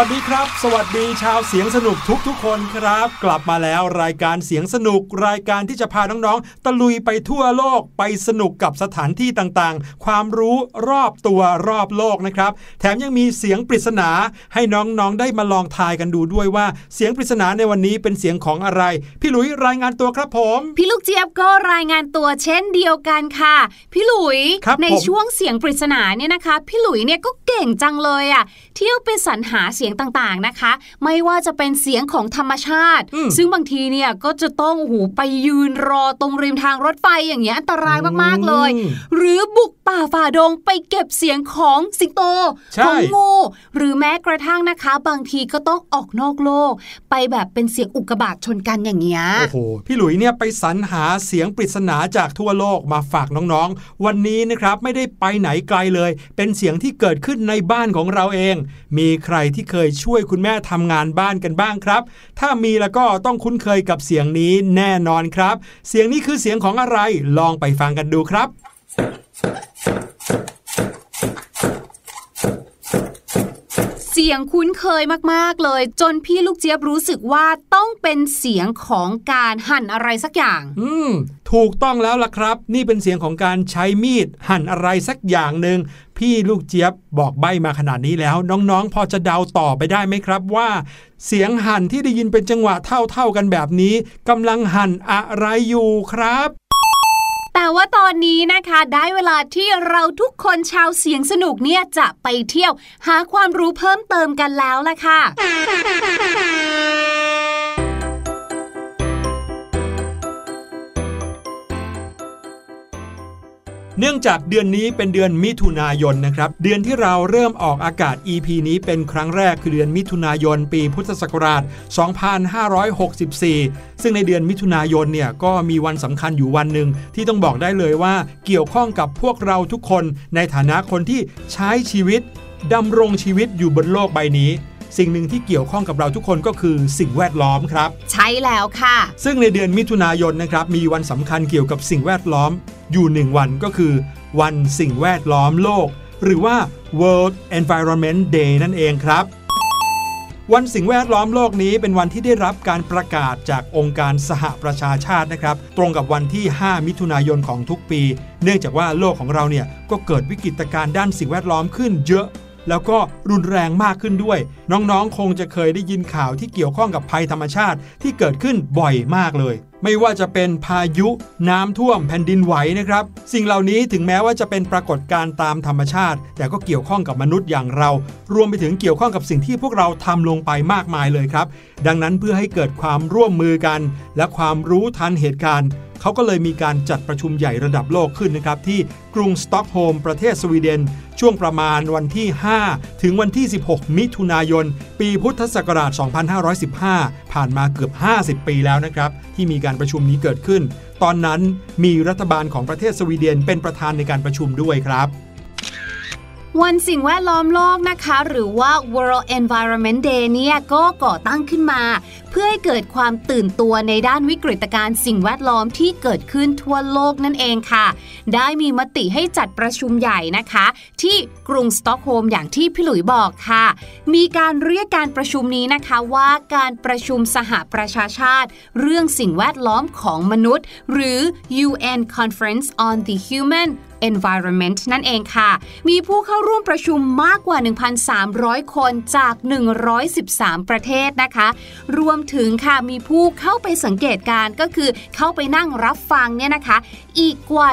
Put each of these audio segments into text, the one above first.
วัสดีครับ สวัสดีชาวเสียงสนุกทุกทุกคนครับ กลับมาแล้วรายการเสียงสนุก รายการที่จะพาน้องๆตะลุยไปทั่วโลกไปสนุกกับสถานที่ต่างๆ ความรู้รอบตัวรอบโลกนะครับ แถมยังมีเสียงปริศนาให้น้องๆได้มาลองทายกันดูด้วยว่าเสียงปริศนาในวันนี้เป็นเสียงของอะไร พี่หลุยรายงานตัวครับผม พี่ลูกเจี๊ยบก็รายงานตัวเช่นเดียวกันค่ะ พี่หลุยครับในผมช่วงเสียงปริศนาเนี่ยนะคะ พี่หลุยเนี่ยก็เก่งจังเลยอะเที่ยวไปสรรหาเสียงต่างๆนะคะ ไม่ว่าจะเป็นเสียงของธรรมชาติอืมซึ่งบางทีเนี่ยก็จะต้องโอ้โหูไปยืนรอตรงริมทางรถไฟอย่างเงี้ยอันตรายมากๆเลยอืมหรือบุกป่าฝ่าดงไปเก็บเสียงของสิงโตใช่ของงูหรือแม้กระทั่งนะคะ บางทีก็ต้องออกนอกโลก ไปแบบเป็นเสียงอุกกาบาตชนกันอย่างเงี้ยโอ้โหพี่หลุยเนี่ยไปสรรหาเสียงปริศนาจากทั่วโลกมาฝากน้องๆ วันนี้นะครับไม่ได้ไปไหนไกลเลย เป็นเสียงที่เกิดขึ้นในบ้านของเราเอง มีใครที่เคยยช่วยคุณแม่ทำงานบ้านกันบ้างครับ ถ้ามีแล้วก็ต้องคุ้นเคยกับเสียงนี้แน่นอนครับ เสียงนี้คือเสียงของอะไรลองไปฟังกันดูครับ เสียงคุ้นเคยมากๆเลย จนพี่ลูกเจี๊ยบรู้สึกว่าต้องเป็นเสียงของการหั่นอะไรสักอย่าง อืมถูกต้องแล้วล่ะครับ นี่เป็นเสียงของการใช้มีดหั่นอะไรสักอย่างหนึ่งพี่ลูกเจี๊ยบบอกใบมาขนาดนี้แล้ว น้องๆ พอจะเดาต่อไปได้ไหมครับว่า เสียงหั่นที่ได้ยินเป็นจังหวะเท่าๆกันแบบนี้กำลังหั่นอะไรอยู่ครับ แต่ว่าตอนนี้นะคะได้เวลาที่เราทุกคนชาวเสียงสนุกเนี่ยจะไปเที่ยว หาความรู้เพิ่มเติมกันแล้วล่ะค่ะ เนื่องจากเดือนนี้เป็นเดือนมิถุนายนนะครับ เดือนที่เราเริ่มออกอากาศ EP นี้เป็นครั้งแรกคือเดือนมิถุนายน ปีพุทธศักราช 2564 ซึ่งในเดือนมิถุนายนเนี่ยก็มีวันสำคัญอยู่วันหนึ่งที่ต้องบอกได้เลยว่าเกี่ยวข้องกับพวกเราทุกคนในฐานะคนที่ใช้ชีวิตดำรงชีวิตอยู่บนโลกใบนี้ สิ่งหนึ่งที่เกี่ยวข้องกับเราทุกคนก็คือสิ่งแวดล้อมครับ ใช่แล้วค่ะ ซึ่งในเดือนมิถุนายนนะครับมีวันสำคัญเกี่ยวกับสิ่งแวดล้อม อยู่หนึ่งวันก็คือ วันสิ่งแวดล้อมโลก หรือว่า World Environment Day นั่นเองครับวันสิ่งแวดล้อมโลกนี้เป็นวันที่ได้รับการประกาศจากองค์การสหประชาชาตินะครับ ตรงกับวันที่ 5 มิถุนายนของทุกปี เนื่องจากว่าโลกของเราเนี่ยก็เกิดวิกฤตการณ์ด้านสิ่งแวดล้อมขึ้นเยอะ แล้วก็รุนแรงมากขึ้นด้วย น้องๆ คงจะเคยได้ยินข่าวที่เกี่ยวข้องกับภัยธรรมชาติที่เกิดขึ้นบ่อยมากเลย ไม่ว่าจะเป็นพายุ น้ำท่วมแผ่นดินไหวนะครับ สิ่งเหล่านี้ถึงแม้ว่าจะเป็นปรากฏการณ์ตามธรรมชาติ แต่ก็เกี่ยวข้องกับมนุษย์อย่างเรา รวมไปถึงเกี่ยวข้องกับสิ่งที่พวกเราทำลงไปมากมายเลยครับ ดังนั้นเพื่อให้เกิดความร่วมมือกัน และความรู้ทันเหตุการณ์เขาก็เลยมีการจัดประชุมใหญ่ระดับโลกขึ้นนะครับ ที่กรุงสต็อกโฮล์มประเทศสวีเดน ช่วงประมาณวันที่ 5 ถึงวันที่ 16 มิถุนายน ปีพุทธศักราช 2515 ผ่านมาเกือบ 50 ปีแล้วนะครับ ที่มีการประชุมนี้เกิดขึ้น ตอนนั้นมีรัฐบาลของประเทศสวีเดนเป็นประธานในการประชุมด้วยครับ วันสิ่งแวดล้อมโลกนะคะ หรือว่า World Environment Day เนี่ยก็ก่อตั้งขึ้นมา เพื่อให้เกิดความตื่นตัวในด้านวิกฤตการณ์สิ่งแวดล้อมที่เกิดขึ้นทั่วโลกนั่นเองค่ะ ได้มีมติให้จัดประชุมใหญ่นะคะ ที่กรุงสต็อกโฮล์มอย่างที่พี่หลุยบอกค่ะ มีการเรียกการประชุมนี้นะคะว่าการประชุมสหประชาชาติ เรื่องสิ่งแวดล้อมของมนุษย์ หรือ UN Conference on the Human Environment นั่นเองค่ะ มีผู้เข้าร่วมประชุมมากกว่า 1,300 คนจาก 113 ประเทศนะคะ รวมถึงค่ะมีผู้เข้าไปสังเกตการก็คือเข้าไปนั่งรับฟังเนี่ยนะคะ อีกกว่า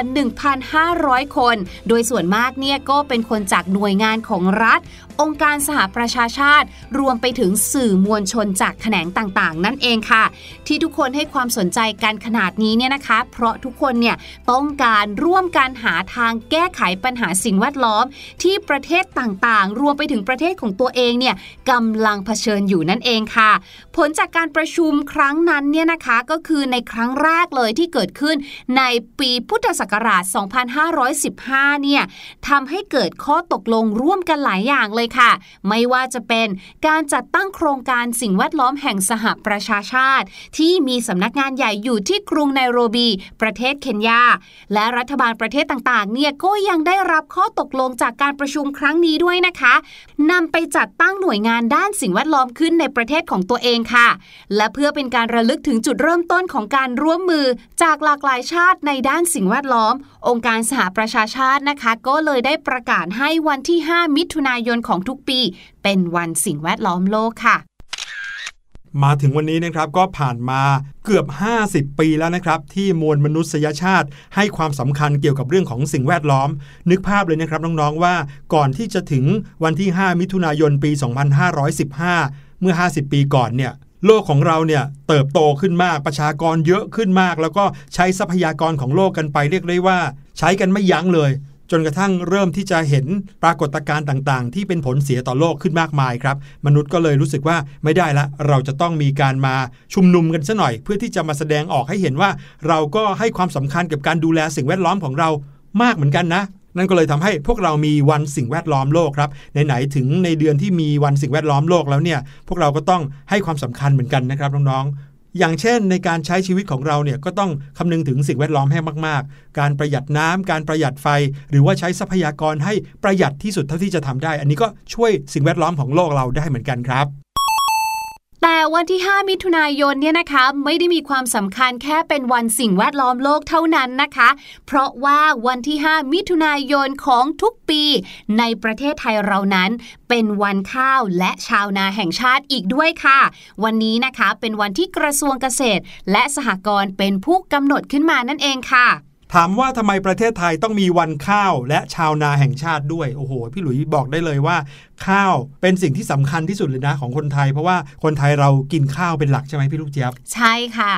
1,500 คน โดยส่วนมากเนี่ยก็เป็นคนจากหน่วยงานของรัฐ องค์การสหประชาชาติ รวมไปถึงสื่อมวลชนจากแขนงต่างๆ นั่นเองค่ะ ที่ทุกคนให้ความสนใจกันขนาดนี้เนี่ยนะคะ เพราะทุกคนเนี่ยต้องการร่วมกันหาทางแก้ไขปัญหาสิ่งแวดล้อม ที่ประเทศต่างๆ รวมไปถึงประเทศของตัวเองเนี่ยกำลังเผชิญอยู่นั่นเองค่ะ ผลจากการประชุมครั้งนั้นเนี่ยนะคะก็คือในครั้งแรกเลยที่เกิดขึ้นในปีพุทธศักราช 2515 เนี่ยทำให้เกิดข้อตกลงร่วมกันหลายอย่างเลยเลยค่ะ ไม่ว่าจะเป็นการจัดตั้งโครงการสิ่งแวดล้อมแห่งสหประชาชาติ ที่มีสำนักงานใหญ่อยู่ที่กรุงไนโรบี ประเทศเคนยา และรัฐบาลประเทศต่างๆ เนี่ยก็ยังได้รับข้อตกลงจากการประชุมครั้งนี้ด้วยนะคะนำไปจัดตั้งหน่วยงานด้านสิ่งแวดล้อมขึ้นในประเทศของตัวเองค่ะ และเพื่อเป็นการระลึกถึงจุดเริ่มต้นของการร่วมมือจากหลากหลายชาติในด้านสิ่งแวดล้อม องค์การสหประชาชาตินะคะ ก็เลยได้ประกาศให้วันที่ 5 มิถุนายนของทุกปี เป็นวันสิ่งแวดล้อมโลกค่ะมาถึงวันนี้นะครับก็ผ่านมาเกือบ 50 ปีแล้วนะครับ ที่มวลมนุษยชาติ ให้ความสำคัญเกี่ยวกับเรื่องของสิ่งแวดล้อม นึกภาพเลยนะครับน้องๆว่าก่อนที่จะถึงวันที่ 5 มิถุนายนปี 2515 เมื่อ 50 ปีก่อนเนี่ย โลกของเราเนี่ยเติบโตขึ้นมากประชากรเยอะขึ้นมาก แล้วก็ใช้ทรัพยากรของโลกกันไปเรียกได้ว่า ใช้กันไม่ยั้งเลย จนกระทั่งเริ่มที่จะเห็นปรากฏการณ์ต่างๆ ที่เป็นผลเสียต่อโลกขึ้นมากมายครับ มนุษย์ก็เลยรู้สึกว่าไม่ได้ละ เราจะต้องมีการมาชุมนุมกันซะหน่อย เพื่อที่จะมาแสดงออกให้เห็นว่า เราก็ให้ความสำคัญกับการดูแลสิ่งแวดล้อมของเรามากเหมือนกันนะ นั่นก็เลยทำให้พวกเรามีวันสิ่งแวดล้อมโลกครับไหนๆถึงในเดือนที่มีวันสิ่งแวดล้อมโลกแล้วเนี่ยพวกเราก็ต้องให้ความสำคัญเหมือนกันนะครับน้องๆ อย่างเช่น ในการใช้ชีวิตของเราเนี่ยก็ต้องคำนึงถึงสิ่งแวดล้อมให้มากๆ การประหยัดน้ำการประหยัดไฟ หรือว่าใช้ทรัพยากรให้ประหยัดที่สุดเท่าที่จะทำได้ อันนี้ก็ช่วยสิ่งแวดล้อมของโลกเราได้เหมือนกันครับ แต่วันที่ 5 มิถุนายนเนี่ยนะคะไม่ได้มีความสำคัญแค่เป็นวันสิ่งแวดล้อมโลกเท่านั้นนะคะ เพราะว่าวันที่ 5 มิถุนายนของทุกปี ในประเทศไทยเรานั้น เป็นวันข้าวและชาวนาแห่งชาติอีกด้วยค่ะ วันนี้นะคะเป็นวันที่กระทรวงเกษตร และสหกรณ์เป็นผู้กำหนดขึ้นมานั่นเองค่ะ ถามว่าทำไมประเทศไทยต้องมีวันข้าวและชาวนาแห่งชาติด้วยโอ้โหพี่หลุยบอกได้เลยว่า ข้าวเป็นสิ่งที่สำคัญที่สุดเลยนะของคนไทย เพราะว่าคนไทยเรากินข้าวเป็นหลักใช่ไหมพี่ลูกเจี๊ยบใช่ค่ะ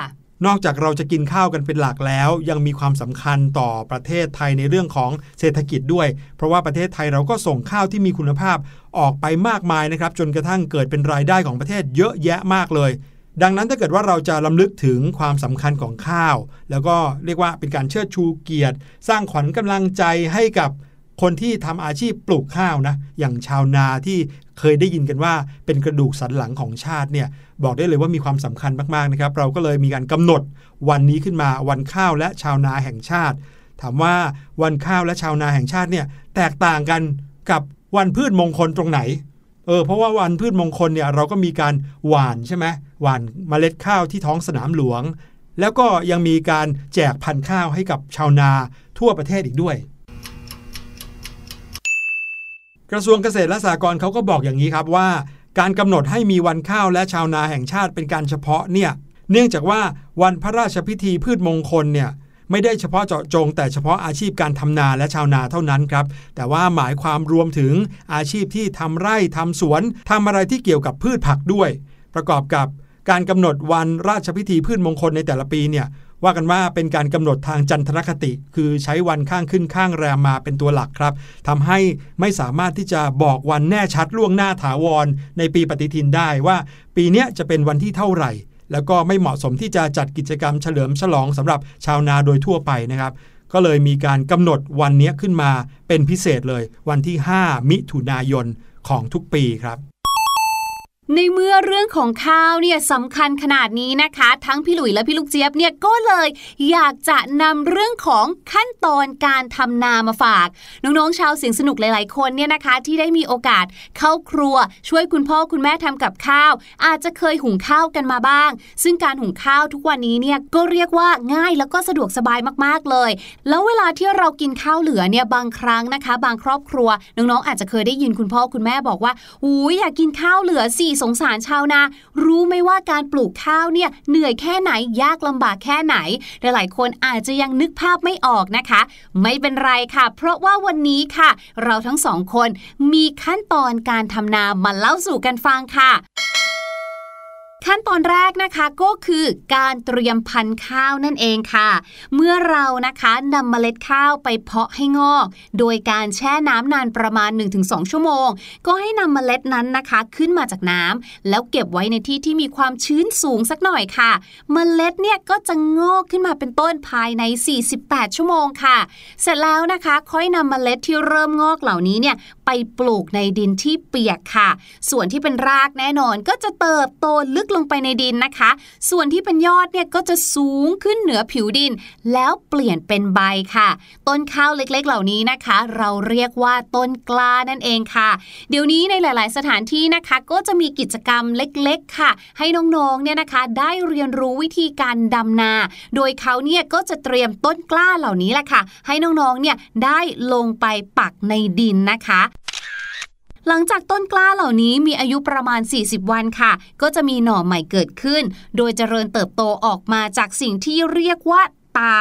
นอกจากเราจะกินข้าวกันเป็นหลักแล้ว ยังมีความสำคัญต่อประเทศไทยในเรื่องของเศรษฐกิจด้วย เพราะว่าประเทศไทยเราก็ส่งข้าวที่มีคุณภาพออกไปมากมายนะครับ จนกระทั่งเกิดเป็นรายได้ของประเทศเยอะแยะมากเลย ดังนั้นถ้าเกิดว่าเราจะลำลึกถึงความสำคัญของข้าว แล้วก็เรียกว่าเป็นการเชิดชูเกียรติ สร้างขวัญกำลังใจให้กับคนที่ทำอาชีพปลูกข้าวนะ อย่างชาวนาที่เคยได้ยินกันว่าเป็นกระดูกสันหลังของชาติเนี่ยบอกได้เลยว่ามีความสำคัญมากๆนะครับ เราก็เลยมีการกำหนดวันนี้ขึ้นมาวันข้าวและชาวนาแห่งชาติ ถามว่าวันข้าวและชาวนาแห่งชาติเนี่ยแตกต่างกันกับวันพืชมงคลตรงไหนเออเพราะว่าวันพืชมงคลเนี่ยเราก็มีการหว่านใช่ไหม หว่านเมล็ดข้าวที่ท้องสนามหลวง แล้วก็ยังมีการแจกพันธุ์ข้าวให้กับชาวนาทั่วประเทศอีกด้วย กระทรวงเกษตรและสหกรณ์เขาก็บอกอย่างนี้ครับว่า การกำหนดให้มีวันข้าวและชาวนาแห่งชาติเป็นการเฉพาะเนี่ยเนื่องจากว่าวันพระราชพิธีพืชมงคลเนี่ยไม่ได้เฉพาะเจาะจง แต่เฉพาะอาชีพการทำนาและชาวนาเท่านั้นครับ แต่ว่าหมายความรวมถึงอาชีพที่ทำไร่ทำสวนทำอะไรที่เกี่ยวกับพืชผักด้วย ประกอบกับ การกำหนดวันราชพิธีพืชมงคลในแต่ละปีเนี่ยว่ากันว่าเป็นการกำหนดทางจันทรคติ คือใช้วันข้างขึ้นข้างแรมมาเป็นตัวหลักครับทำให้ไม่สามารถที่จะบอกวันแน่ชัดล่วงหน้าถาวร ในปีปฏิทินได้ว่า ปีนี้จะเป็นวันที่เท่าไหร่ แล้วก็ไม่เหมาะสมที่จะจัดกิจกรรมเฉลิมฉลองสำหรับชาวนาโดยทั่วไปนะครับ ก็เลยมีการกำหนดวันนี้ขึ้นมาเป็นพิเศษเลย วันที่ 5 มิถุนายนของทุกปีครับ ในเมื่อเรื่องของข้าวเนี่ยสำคัญขนาดนี้นะคะ ทั้งพี่หลุยและพี่ลูกเจี๊ยบเนี่ยก็เลยอยากจะนำเรื่องของขั้นตอนการทำนามาฝาก น้องๆชาวเสียงสนุกหลายๆคนเนี่ยนะคะ ที่ได้มีโอกาสเข้าครัว ช่วยคุณพ่อคุณแม่ทำกับข้าว อาจจะเคยหุงข้าวกันมาบ้าง ซึ่งการหุงข้าวทุกวันนี้เนี่ยก็เรียกว่าง่ายแล้วก็สะดวกสบายมากๆเลย แล้วเวลาที่เรากินข้าวเหลือเนี่ยบางครั้งนะคะ บางครอบครัวน้องๆอาจจะเคยได้ยินคุณพ่อคุณแม่บอกว่าอุ้ยอยากกินข้าวเหลือสี่สงสารชาวนา รู้ไหมว่าการปลูกข้าวเนี่ยเหนื่อยแค่ไหนยากลำบากแค่ไหน หลายๆคนอาจจะยังนึกภาพไม่ออกนะคะ ไม่เป็นไรค่ะ เพราะว่าวันนี้ค่ะ เราทั้งสองคนมีขั้นตอนการทำนามาเล่าสู่กันฟังค่ะ ขั้นตอนแรกนะคะก็คือการเตรียมพันธุ์ข้าวนั่นเองค่ะ เมื่อเรานะคะนำเมล็ดข้าวไปเพาะให้งอก โดยการแช่น้ำนานประมาณ 1-2 ชั่วโมง ก็ให้นำเมล็ดนั้นนะคะขึ้นมาจากน้ำแล้วเก็บไว้ในที่ที่มีความชื้นสูงสักหน่อยค่ะ เมล็ดเนี่ยก็จะงอกขึ้นมาเป็นต้นภายใน 48 ชั่วโมงค่ะ เสร็จแล้วนะคะ ค่อยนำเมล็ดที่เริ่มงอกเหล่านี้เนี่ย ไปปลูกในดินที่เปียกค่ะ ส่วนที่เป็นรากแน่นอนก็จะเติบโตลึกลงไปในดินนะคะ ส่วนที่เป็นยอดเนี่ยก็จะสูงขึ้นเหนือผิวดิน แล้วเปลี่ยนเป็นใบค่ะ ต้นข้าวเล็กๆ เหล่านี้นะคะ เราเรียกว่าต้นกล้านั่นเองค่ะ เดี๋ยวนี้ในหลาย ๆ สถานที่นะคะ ก็จะมีกิจกรรมเล็กๆ ค่ะ ให้น้องๆเนี่ยนะคะ ได้เรียนรู้วิธีการดำนา โดยเขาเนี่ยก็จะเตรียมต้นกล้าเหล่านี้แหละค่ะ ให้น้องๆเนี่ยได้ลงไปปักในดินนะคะ หลังจากต้นกล้าเหล่านี้มีอายุประมาณ 40 วันค่ะ ก็จะมีหน่อใหม่เกิดขึ้น โดยเจริญเติบโตออกมาจากสิ่งที่เรียกว่า ตา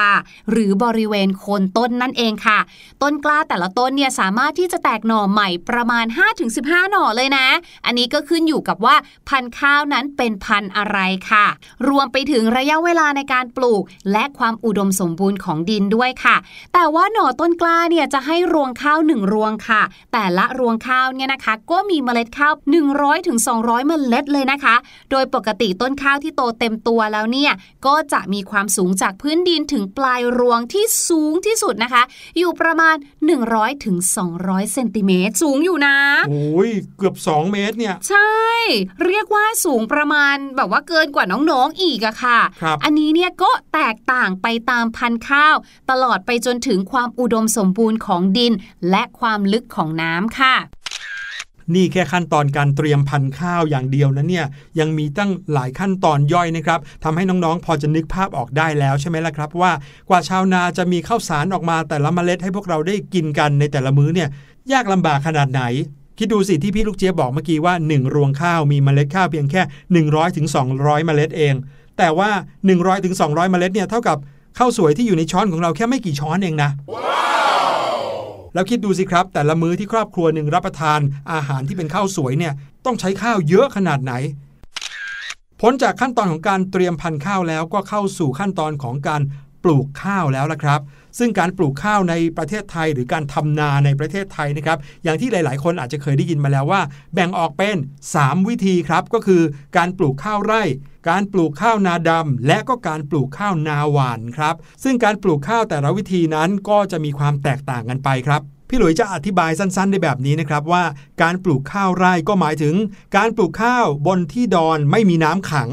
หรือบริเวณโคนต้นนั่นเองค่ะ ต้นกล้าแต่ละต้นเนี่ยสามารถที่จะแตกหน่อใหม่ประมาณ 5-15 หน่อเลยนะ อันนี้ก็ขึ้นอยู่กับว่าพันธุ์ข้าวนั้นเป็นพันธุ์อะไรค่ะ รวมไปถึงระยะเวลาในการปลูก และความอุดมสมบูรณ์ของดินด้วยค่ะ แต่ว่าหน่อต้นกล้าเนี่ยจะให้รวงข้าวหนึ่งรวงค่ะ แต่ละรวงข้าวเนี่ยนะคะ ก็มีเมล็ดข้าว 100-200ถึง200 เมล็ดเลยนะคะ โดยปกติต้นข้าวที่โตเต็มตัวแล้วเนี่ยก็จะมีความสูงจากพื้นดินถึงปลายรวงที่สูงที่สุดนะคะ อยู่ประมาณ 100-200ถึง200เซนติเมตรสูงอยู่นะโอ้ยเกือบ 2 เมตรเนี่ย ใช่ เรียกว่าสูงประมาณแบบว่าเกินกว่าน้องๆอีกอะค่ะครับอันนี้เนี่ยก็แตกต่างไปตามพันธุ์ข้าว ตลอดไปจนถึงความอุดมสมบูรณ์ของดิน และความลึกของน้ำค่ะ นี่แค่ขั้นตอนการเตรียมพันธุ์ข้าวอย่างเดียวนะเนี่ยยังมีตั้งหลายขั้นตอนย่อยนะครับทำให้น้องๆ พอจะนึกภาพออกได้แล้วใช่ไหมล่ะครับ ว่ากว่าชาวนาจะมีข้าวสารออกมาแต่ละเมล็ดให้พวกเราได้กินกันในแต่ละมื้อเนี่ยยากลำบากขนาดไหนคิดดูสิที่พี่ลูกเจี๊ยบบอกเมื่อกี้ว่า 1 รวงข้าวมีเมล็ดข้าวเพียงแค่ 100ถึง200 เมล็ดเอง แต่ว่า 100ถึง200 เมล็ดเนี่ยเท่ากับข้าวสวยที่อยู่ในช้อนของเราแค่ไม่กี่ช้อนเองนะ แล้วคิดดูสิครับ แต่ละมื้อที่ครอบครัวหนึ่งรับประทานอาหารที่เป็นข้าวสวยเนี่ยต้องใช้ข้าวเยอะขนาดไหนพ้นจากขั้นตอนของการเตรียมพันธุ์ข้าวแล้วก็เข้าสู่ขั้นตอนของการ ปลูกข้าวแล้วละครับ ซึ่งการปลูกข้าวในประเทศไทย หรือการทำนาในประเทศไทยนะครับอย่างที่หลาย ๆ คนอาจจะเคยได้ยินมาแล้วว่า แบ่งออกเป็น 3 วิธีครับ ก็คือการปลูกข้าวไร่ การปลูกข้าวนาดำและก็การปลูกข้าวนาหวานครับ ซึ่งการปลูกข้าวแต่ละวิธีนั้นก็จะมีความแตกต่างกันไปครับพี่หลุยจะอธิบายสั้นๆในแบบนี้นะครับว่าการปลูกข้าวไร่ก็หมายถึง การปลูกข้าวบนที่ดอนไม่มีน้ำขัง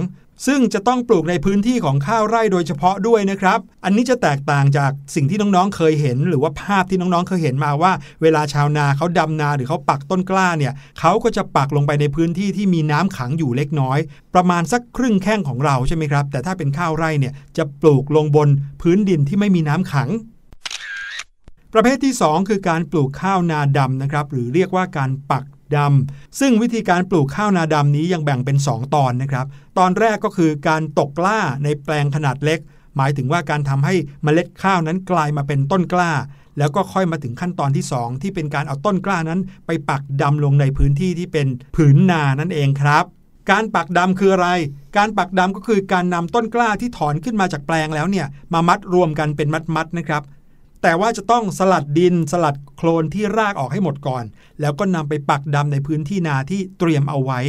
ซึ่งจะต้องปลูกในพื้นที่ของข้าวไร่โดยเฉพาะด้วยนะครับ อันนี้จะแตกต่างจากสิ่งที่น้องๆเคยเห็น หรือว่าภาพที่น้องๆเคยเห็นมาว่า เวลาชาวนาเขาดำนาหรือเขาปักต้นกล้าเนี่ยเขาก็จะปักลงไปในพื้นที่ที่มีน้ำขังอยู่เล็กน้อย ประมาณสักครึ่งแข้งของเราใช่ไหมครับ แต่ถ้าเป็นข้าวไร่เนี่ยจะปลูกลงบนพื้นดินที่ไม่มีน้ำขังประเภทที่ 2 คือการปลูกข้าวนาดำนะครับหรือเรียกว่าการปัก ดำ ซึ่งวิธีการปลูกข้าวนาดำนี้ยังแบ่งเป็น 2 ตอนนะครับ ตอนแรกก็คือการตกกล้าในแปลงขนาดเล็ก หมายถึงว่าการทำให้เมล็ดข้าวนั้นกลายมาเป็นต้นกล้า แล้วก็ค่อยมาถึงขั้นตอนที่ 2 ที่เป็นการเอาต้นกล้านั้น ไปปักดำลงในพื้นที่ที่เป็นผืนนานั่นเองครับการปักดำคืออะไร การปักดำก็คือการนำต้นกล้าที่ถอนขึ้นมาจากแปลงแล้วเนี่ยมามัดรวมกันเป็นมัดๆนะครับ แต่ว่าจะต้องสลัดดินสลัดโคลนที่รากออกให้หมดก่อน แล้วก็นำไปปักดำในพื้นที่นาที่เตรียมเอาไว้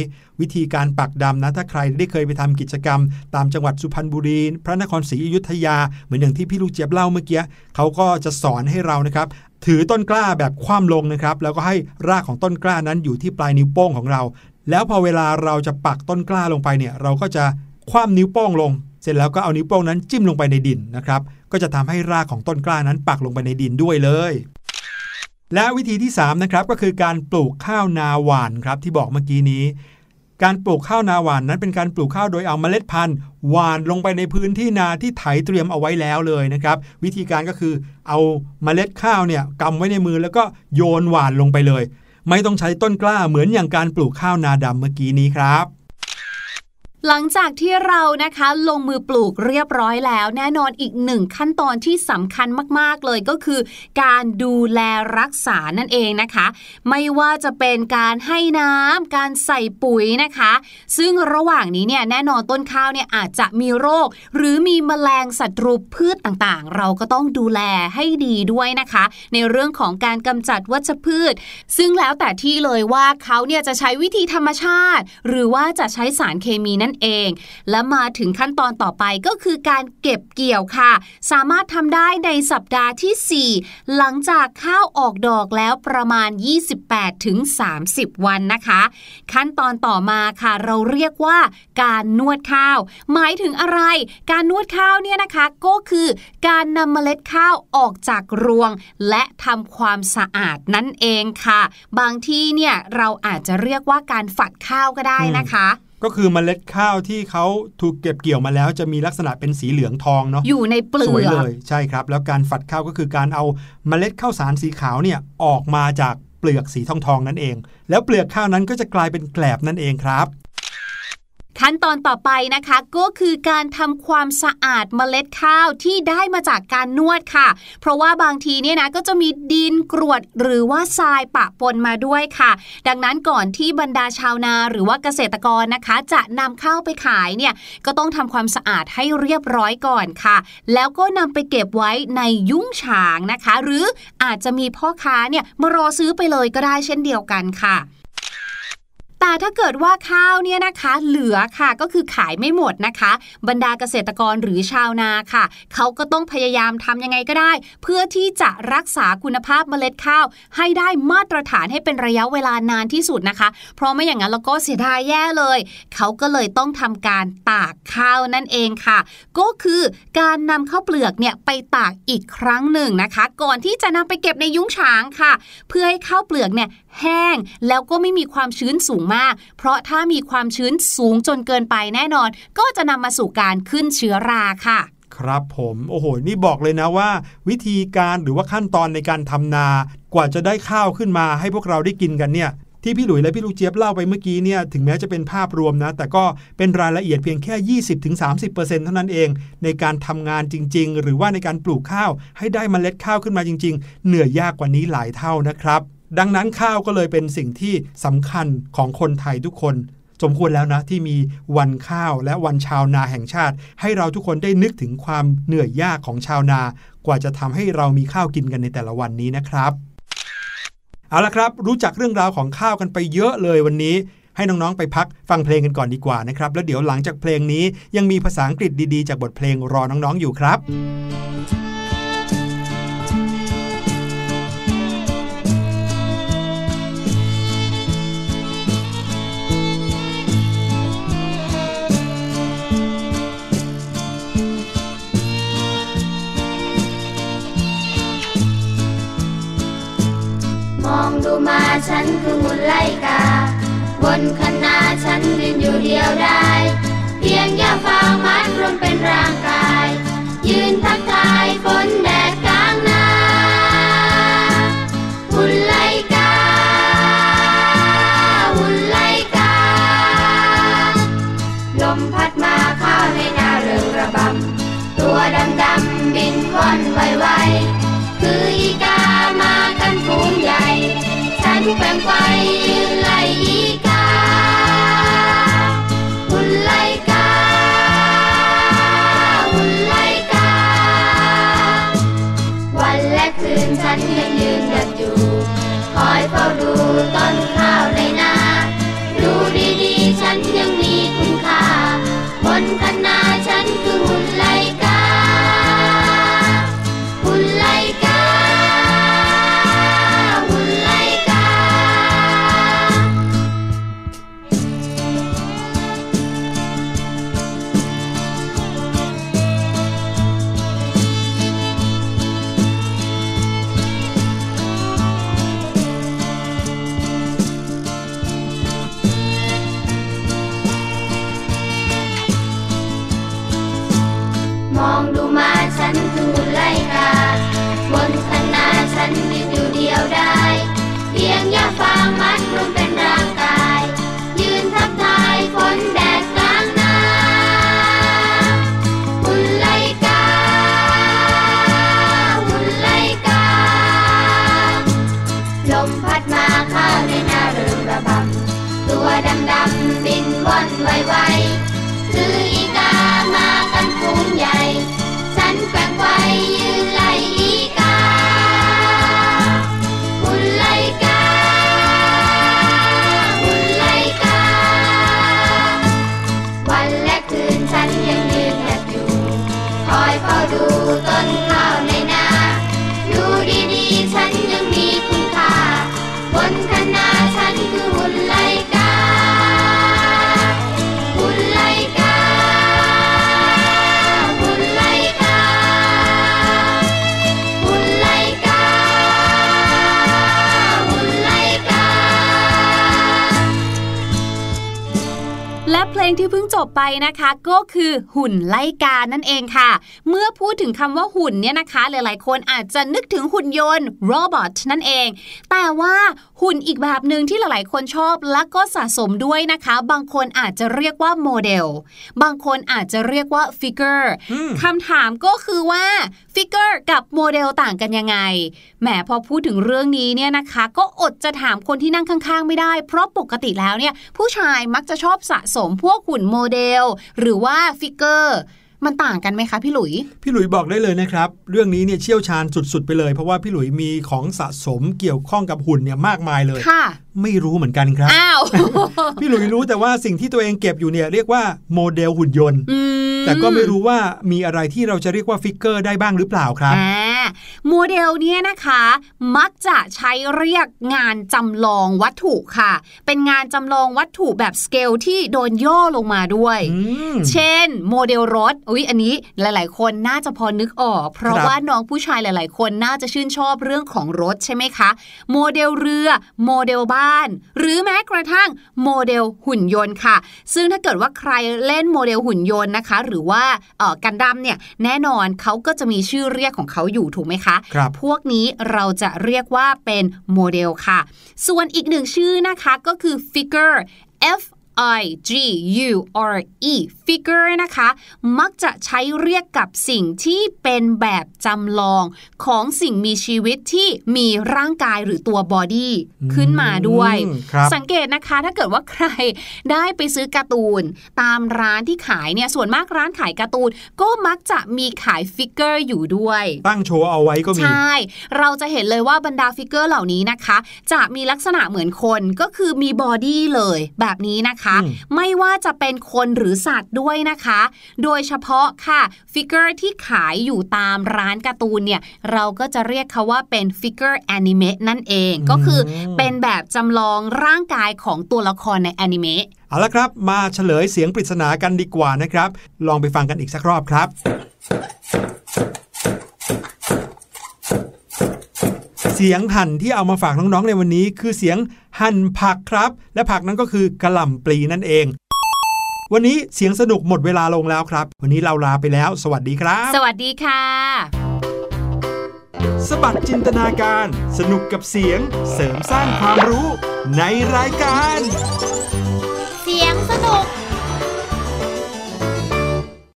วิธีการปักดำนะ ถ้าใครได้เคยไปทำกิจกรรม ตามจังหวัดสุพรรณบุรี พระนครศรีอยุธยา เหมือนอย่างที่พี่ลูกเจี๊ยบเล่าเมื่อกี้เขาก็จะสอนให้เรานะครับถือต้นกล้าแบบคว่ำลงนะครับ แล้วก็ให้รากของต้นกล้านั้นอยู่ที่ปลายนิ้วโป้งของเรา แล้วพอเวลาเราจะปักต้นกล้าลงไปเนี่ย เราก็จะคว่ำนิ้วโป้งลง เสร็จแล้วก็เอานิ้วโป้งนั้นจิ้มลงไปในดินนะครับ ก็จะทำให้รากของต้นกล้านั้นปักลงไปในดินด้วยเลย และวิธีที่3นะครับก็คือการปลูกข้าวนาหวานครับที่บอกเมื่อกี้นี้ การปลูกข้าวนาหวานนั้นเป็นการปลูกข้าวโดยเอาเมล็ดพันธุ์หวานลงไปในพื้นที่นาที่ไถเตรียมเอาไว้แล้วเลยนะครับ วิธีการก็คือเอาเมล็ดข้าวเนี่ยกำไว้ในมือแล้วก็โยนหวานลงไปเลย ไม่ต้องใช้ต้นกล้าเหมือนอย่างการปลูกข้าวนาดำเมื่อกี้นี้ครับ หลังจากที่เรานะคะลงมือปลูกเรียบร้อยแล้ว แน่นอนอีกหนึ่งขั้นตอนที่สำคัญมากๆเลยก็คือ การดูแลรักษานั่นเองนะคะ ไม่ว่าจะเป็นการให้น้ำการใส่ปุ๋ยนะคะ ซึ่งระหว่างนี้เนี่ยแน่นอนต้นข้าวเนี่ยอาจจะมีโรค หรือมีแมลงศัตรูพืชต่างๆ เราก็ต้องดูแลให้ดีด้วยนะคะ ในเรื่องของการกำจัดวัชพืช ซึ่งแล้วแต่ที่เลยว่าเขาเนี่ยจะใช้วิธีธรรมชาติ หรือว่าจะใช้สารเคมีนั่นเอง และมาถึงขั้นตอนต่อไปก็คือการเก็บเกี่ยวค่ะ สามารถทำได้ในสัปดาห์ที่ 4 หลังจากข้าวออกดอกแล้วประมาณ 28ถึง30 วันนะคะ ขั้นตอนต่อมาค่ะ เราเรียกว่าการนวดข้าว หมายถึงอะไร การนวดข้าวเนี่ยนะคะก็คือการนำเมล็ดข้าวออกจากรวง และทำความสะอาดนั่นเองค่ะ บางที่เนี่ยเราอาจจะเรียกว่าการฝัดข้าวก็ได้นะคะ ก็คือเมล็ดข้าวที่เขาถูกเก็บเกี่ยวมาแล้ว จะมีลักษณะเป็นสีเหลืองทองเนาะอยู่ในเปลืสวยอกเลยใช่ครับ แล้วการฝัดข้าวก็คือการเอาเมล็ดข้าวสารสีขาวเนี่ยออกมาจากเปลือกสีทองทองๆนั่นเอง แล้วเปลือกข้าวนั้นก็จะกลายเป็นแกลบนั่นเองครับ ขั้นตอนต่อไปนะคะก็คือการทำความสะอาดเมล็ดข้าวที่ได้มาจากการนวดค่ะ เพราะว่าบางทีเนี่ยนะก็จะมีดินกรวดหรือว่าทรายปะปนมาด้วยค่ะ ดังนั้นก่อนที่บรรดาชาวนาหรือว่าเกษตรกรนะคะ จะนำข้าวไปขายเนี่ยก็ต้องทำความสะอาดให้เรียบร้อยก่อนค่ะ แล้วก็นำไปเก็บไว้ในยุ้งฉางนะคะ หรืออาจจะมีพ่อค้าเนี่ยมารอซื้อไปเลยก็ได้เช่นเดียวกันค่ะ แต่ถ้าเกิดว่าข้าวเนี่ยนะคะเหลือค่ะก็คือขายไม่หมดนะคะ บรรดาเกษตรกรหรือชาวนาค่ะ เขาก็ต้องพยายามทำยังไงก็ได้ เพื่อที่จะรักษาคุณภาพเมล็ดข้าว ให้ได้มาตรฐานให้เป็นระยะเวลานานที่สุดนะคะ เพราะไม่อย่างนั้นเราก็เสียดายแย่เลย เขาก็เลยต้องทำการตากข้าวนั่นเองค่ะ ก็คือการนำข้าวเปลือกเนี่ยไปตากอีกครั้งหนึ่งนะคะ ก่อนที่จะนำไปเก็บในยุ้งฉางค่ะ เพื่อให้ข้าวเปลือกเนี่ย แห้งแล้วก็ไม่มีความชื้นสูงมาก เพราะถ้ามีความชื้นสูงจนเกินไปแน่นอน ก็จะนำมาสู่การขึ้นเชื้อราค่ะครับผมโอ้โห นี่บอกเลยนะว่า วิธีการหรือว่าขั้นตอนในการทำนา กว่าจะได้ข้าวขึ้นมาให้พวกเราได้กินกันเนี่ยที่พี่หลุยและพี่ลูกเจี๊ยบเล่าไปเมื่อกี้เนี่ยถึงแม้จะเป็นภาพรวมนะ แต่ก็เป็นรายละเอียดเพียงแค่ 20-30%เท่านั้นเอง ในการทำงานจริง ๆ หรือว่าในการปลูกข้าวให้ได้มเมล็ดข้าวขึ้นมาจริง ๆ เหนื่อยยากกว่านี้หลายเท่านะครับ ดังนั้นข้าวก็เลยเป็นสิ่งที่สำคัญของคนไทยทุกคน สมควรแล้วนะที่มีวันข้าวและวันชาวนาแห่งชาติ ให้เราทุกคนได้นึกถึงความเหนื่อยยากของชาวนา กว่าจะทำให้เรามีข้าวกินกันในแต่ละวันนี้นะครับ เอาละครับ รู้จักเรื่องราวของข้าวกันไปเยอะเลยวันนี้ ให้น้องๆไปพักฟังเพลงกันก่อนดีกว่านะครับ แล้วเดี๋ยวหลังจากเพลงนี้ยังมีภาษาอังกฤษดีๆ จากบทเพลงรอน้องๆอยู่ครับ ดูมาฉันคือหุ่นไล่กา บนคณะฉันยืนอยู่เดียวได้ เพียงหญ้าฟางมัดรวมเป็นร่างกาย ยืนทักทายา และเพลงที่เพิ่งจบไปนะคะก็คือหุ่นไล่กานั่นเองค่ะ เมื่อพูดถึงคำว่าหุ่นเนี่ยนะคะ หลายๆ คนอาจจะนึกถึงหุ่นยนต์ robot นั่นเอง แต่ว่าหุ่นอีกแบบหนึ่งที่หลาย ๆ คนชอบและก็สะสมด้วยนะคะ บางคนอาจจะเรียกว่าโมเดล บางคนอาจจะเรียกว่าฟิกเกอร์อืมคำถามก็คือว่าฟิกเกอร์กับโมเดลต่างกันยังไง แหมพอพูดถึงเรื่องนี้เนี่ยนะคะ ก็อดจะถามคนที่นั่งข้าง ๆ ไม่ได้ เพราะปกติแล้วเนี่ยผู้ชายมักจะชอบสะสมพวกหุ่นโมเดล หรือว่าฟิกเกอร์มันต่างกันไหมคะพี่หลุย พี่หลุยบอกได้เลยนะครับ เรื่องนี้เนี่ยเชี่ยวชาญสุดๆ ไปเลย เพราะว่าพี่หลุยมีของสะสมเกี่ยวข้องกับหุ่นเนี่ยมากมายเลยค่ะ ไม่รู้เหมือนกันครับ อ้าว พี่หลุยรู้แต่ว่าสิ่งที่ตัวเองเก็บอยู่เนี่ยเรียกว่าโมเดลหุ่นยนต์อืมแต่ก็ไม่รู้ว่ามีอะไรที่เราจะเรียกว่าฟิกเกอร์ได้บ้างหรือเปล่าครับอ่าโมเดลเนี่ยนะคะ มักจะใช้เรียกงานจำลองวัตถุค่ะ เป็นงานจำลองวัตถุแบบสเกลที่โดนย่อลงมาด้วยอืมเช่น โมเดลรถอุ๊ยอันนี้หลาย ๆ คนน่าจะพอนึกออก เพราะครับว่าน้องผู้ชายหลาย ๆ คนน่าจะชื่นชอบเรื่องของรถใช่ไหมคะ โมเดลเรือ โมเดลบ้านหรือแม้กระทั่งโมเดลหุ่นยนต์ค่ะ ซึ่งถ้าเกิดว่าใครเล่นโมเดลหุ่นยนต์นะคะ หรือว่าเอ่อกันดั้มเนี่ยแน่นอนเขาก็จะมีชื่อเรียกของเขาอยู่ถูกไหมคะครับพวกนี้เราจะเรียกว่าเป็นโมเดลค่ะ ส่วนอีกหนึ่งชื่อนะคะก็คือ figure F I G U R E figure นะคะ มักจะใช้เรียกกับสิ่งที่เป็นแบบจำลองของสิ่งมีชีวิตที่มีร่างกายหรือตัว body ขึ้นมาด้วยอืมครับสังเกตนะคะถ้าเกิดว่าใครได้ไปซื้อการ์ตูน ตามร้านที่ขายเนี่ยส่วนมากร้านขายการ์ตูน ก็มักจะมีขายฟิกเกอร์อยู่ด้วย ตั้งโชว์เอาไว้ก็มี ใช่ เราจะเห็นเลยว่าบรรดาฟิกเกอร์เหล่านี้นะคะ จะมีลักษณะเหมือนคนก็คือมี body เลยแบบนี้นะคะอืมไม่ว่าจะเป็นคนหรือสัตว์ด้วยนะคะ โดยเฉพาะค่ะฟิกเกอร์ที่ขายอยู่ตามร้านการ์ตูนเนี่ยเราก็จะเรียกเขาว่าเป็นฟิกเกอร์แอนิเมะนั่นเองก็คือเป็นแบบจำลองร่างกายของตัวละครในแอนิเมะเอาละครับ มาเฉลยเสียงปริศนากันดีกว่านะครับ ลองไปฟังกันอีกสักรอบครับ เสียงหั่นที่เอามาฝากน้องๆในวันนี้ คือเสียงหั่นผักครับ และผักนั้นก็คือกระหล่ำปลีนั่นเอง วันนี้เสียงสนุกหมดเวลาลงแล้วครับ วันนี้เราลาไปแล้ว สวัสดีครับ สวัสดีค่ะ สบัดจินตนาการ สนุกกับเสียง เสริมสร้างความรู้ในรายการ